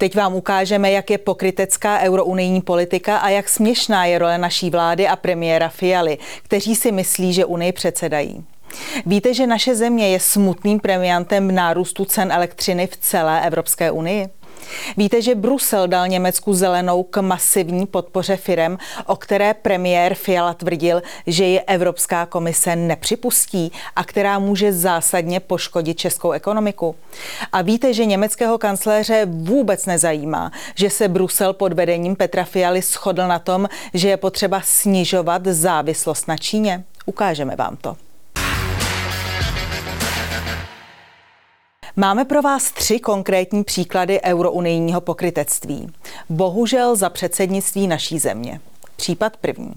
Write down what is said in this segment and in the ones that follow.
Teď vám ukážeme, jak je pokrytecká eurounijní politika a jak směšná je role naší vlády a premiéra Fialy, kteří si myslí, že Unii předsedají. Víte, že naše země je smutným premiantem nárůstu cen elektřiny v celé Evropské unii? Víte, že Brusel dal Německu zelenou k masivní podpoře firem, o které premiér Fiala tvrdil, že je Evropská komise nepřipustí a která může zásadně poškodit českou ekonomiku. A víte, že německého kancléře vůbec nezajímá, že se Brusel pod vedením Petra Fialy shodl na tom, že je potřeba snižovat závislost na Číně? Ukážeme vám to. Máme pro vás tři konkrétní příklady eurounijního pokrytectví. Bohužel za předsednictví naší země. Případ první.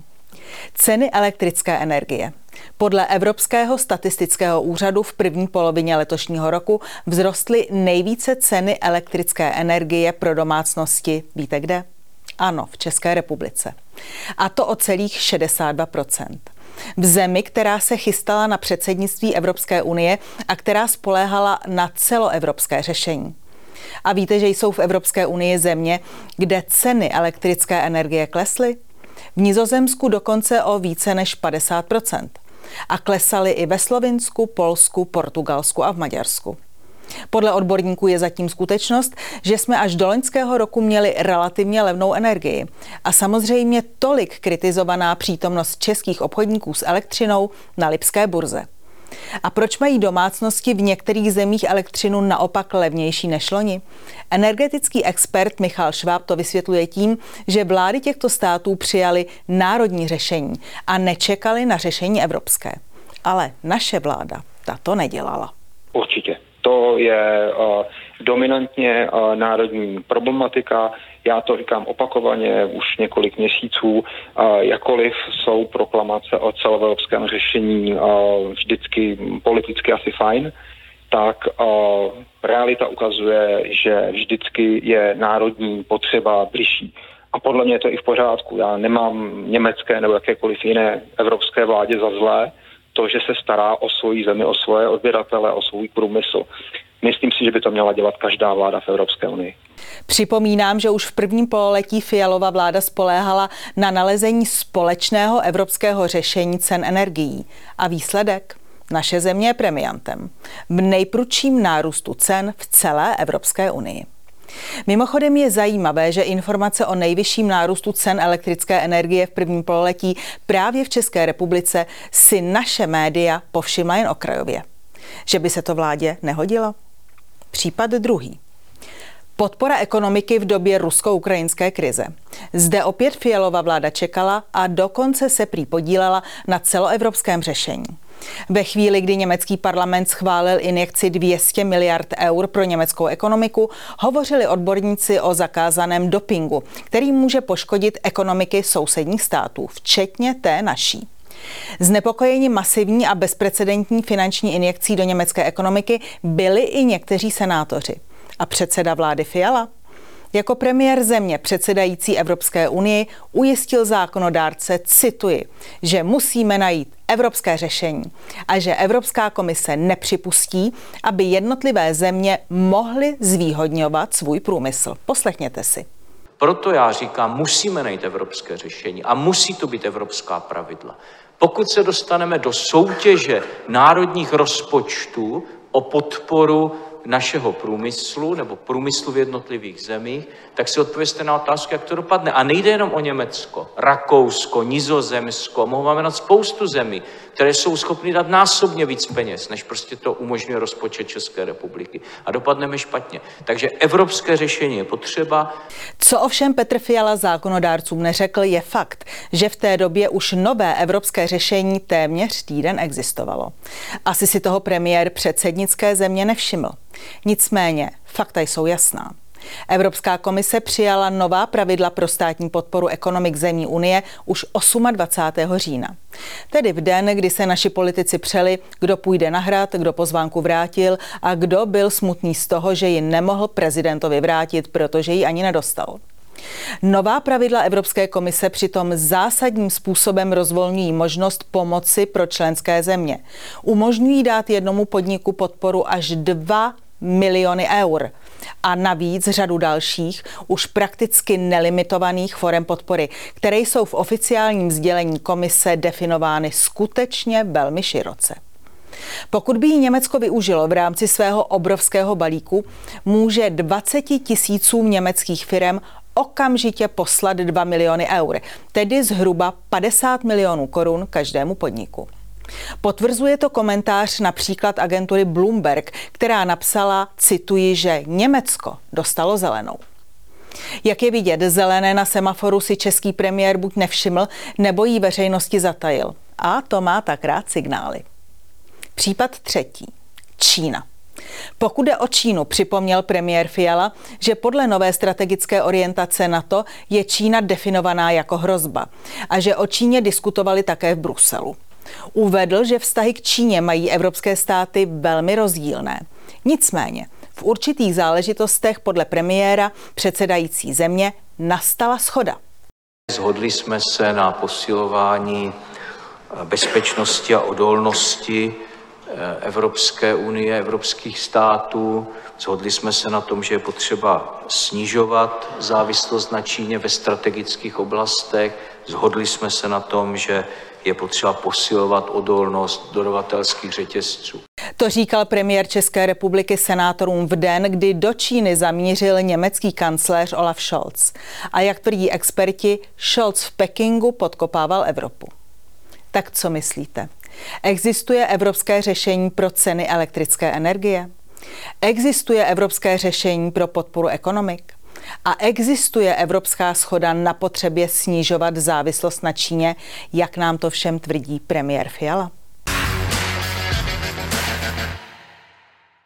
Ceny elektrické energie. Podle Evropského statistického úřadu v první polovině letošního roku vzrostly nejvíce ceny elektrické energie pro domácnosti. Víte kde? Ano, v České republice. A to o celých 62 v zemi, která se chystala na předsednictví Evropské unie a která spoléhala na celoevropské řešení. A víte, že jsou v Evropské unii země, kde ceny elektrické energie klesly? V Nizozemsku dokonce o více než 50% A klesaly i ve Slovinsku, Polsku, Portugalsku a v Maďarsku. Podle odborníků je zatím skutečnost, že jsme až do loňského roku měli relativně levnou energii. A samozřejmě tolik kritizovaná přítomnost českých obchodníků s elektřinou na Lipské burze. A proč mají domácnosti v některých zemích elektřinu naopak levnější než loni? Energetický expert Michal Šváb to vysvětluje tím, že vlády těchto států přijaly národní řešení a nečekali na řešení evropské. Ale naše vláda ta to nedělala. To je uh, dominantně uh, národní problematika. Já to říkám opakovaně už několik měsíců. Uh, jakoliv jsou proklamace o celoevropském řešení vždycky politicky asi fajn, tak realita ukazuje, že vždycky je národní potřeba bližší. A podle mě je to i v pořádku. Já nemám německé nebo jakékoliv jiné evropské vládě za zlé, to, že se stará o svoji zemi, o svoje odběratele, o svůj průmysl. Myslím si, že by to měla dělat každá vláda v Evropské unii. Připomínám, že už v prvním pololetí Fialova vláda spoléhala na nalezení společného evropského řešení cen energií. A výsledek? Naše země je premiantem v nejprudším nárůstu cen v celé Evropské unii. Mimochodem je zajímavé, že informace o nejvyšším nárůstu cen elektrické energie v prvním pololetí právě v České republice si naše média povšimla jen okrajově. Že by se to vládě nehodilo? Případ druhý. Podpora ekonomiky v době rusko-ukrajinské krize. Zde opět Fialová vláda čekala a dokonce se prý podílela na celoevropském řešení. Ve chvíli, kdy německý parlament schválil injekci 200 miliard eur pro německou ekonomiku, hovořili odborníci o zakázaném dopingu, který může poškodit ekonomiky sousedních států, včetně té naší. Znepokojeni masivní a bezprecedentní finanční injekcí do německé ekonomiky byli i někteří senátoři. A předseda vlády Fiala? Jako premiér země předsedající Evropské unii ujistil zákonodárce, cituji, že musíme najít evropské řešení a že Evropská komise nepřipustí, aby jednotlivé země mohly zvýhodňovat svůj průmysl. Poslechněte si. Proto já říkám, musíme najít evropské řešení a musí to být evropská pravidla. Pokud se dostaneme do soutěže národních rozpočtů o podporu našeho průmyslu nebo průmyslu v jednotlivých zemích, tak si odpověste na otázku, jak to dopadne. A nejde jenom o Německo, Rakousko, Nizozemsko, mohu vám na spoustu zemí, které jsou schopny dát násobně víc peněz, než prostě to umožňuje rozpočet České republiky. A dopadneme špatně. Takže evropské řešení je potřeba. Co ovšem Petr Fiala zákonodárcům neřekl, je fakt, že v té době už nové evropské řešení téměř týden existovalo. Asi si toho premiér předsednické země nevšiml. Nicméně, fakta jsou jasná. Evropská komise přijala nová pravidla pro státní podporu ekonomik zemí Unie už 28. října. Tedy v den, kdy se naši politici přeli, kdo půjde na hrad, kdo pozvánku vrátil a kdo byl smutný z toho, že ji nemohl prezidentovi vrátit, protože ji ani nedostal. Nová pravidla Evropské komise přitom zásadním způsobem rozvolňují možnost pomoci pro členské země. Umožňují dát jednomu podniku podporu až 2 miliony eur a navíc řadu dalších, už prakticky nelimitovaných forem podpory, které jsou v oficiálním sdělení komise definovány skutečně velmi široce. Pokud by ji Německo využilo v rámci svého obrovského balíku, může 20 tisícům německých firm okamžitě poslat 2 miliony eur, tedy zhruba 50 milionů korun každému podniku. Potvrzuje to komentář například agentury Bloomberg, která napsala, cituji, že Německo dostalo zelenou. Jak je vidět, zelené na semaforu si český premiér buď nevšiml, nebo jí veřejnosti zatajil. A to má tak rád signály. Případ třetí. Čína. Pokud jde o Čínu, připomněl premiér Fiala, že podle nové strategické orientace NATO je Čína definovaná jako hrozba a že o Číně diskutovali také v Bruselu. Uvedl, že vztahy k Číně mají evropské státy velmi rozdílné. Nicméně, v určitých záležitostech podle premiéra předsedající země nastala schoda. Zhodli jsme se na posilování bezpečnosti a odolnosti Evropské unie, evropských států. Zhodli jsme se na tom, že je potřeba snižovat závislost na Číně ve strategických oblastech. Zhodli jsme se na tom, že je potřeba posilovat odolnost dodavatelských řetězců. To říkal premiér České republiky senátorům v den, kdy do Číny zamířil německý kancléř Olaf Scholz. A jak tvrdí experti, Scholz v Pekingu podkopával Evropu. Tak co myslíte? Existuje evropské řešení pro ceny elektrické energie? Existuje evropské řešení pro podporu ekonomik? A existuje evropská schoda na potřebě snižovat závislost na Číně, jak nám to všem tvrdí premiér Fiala?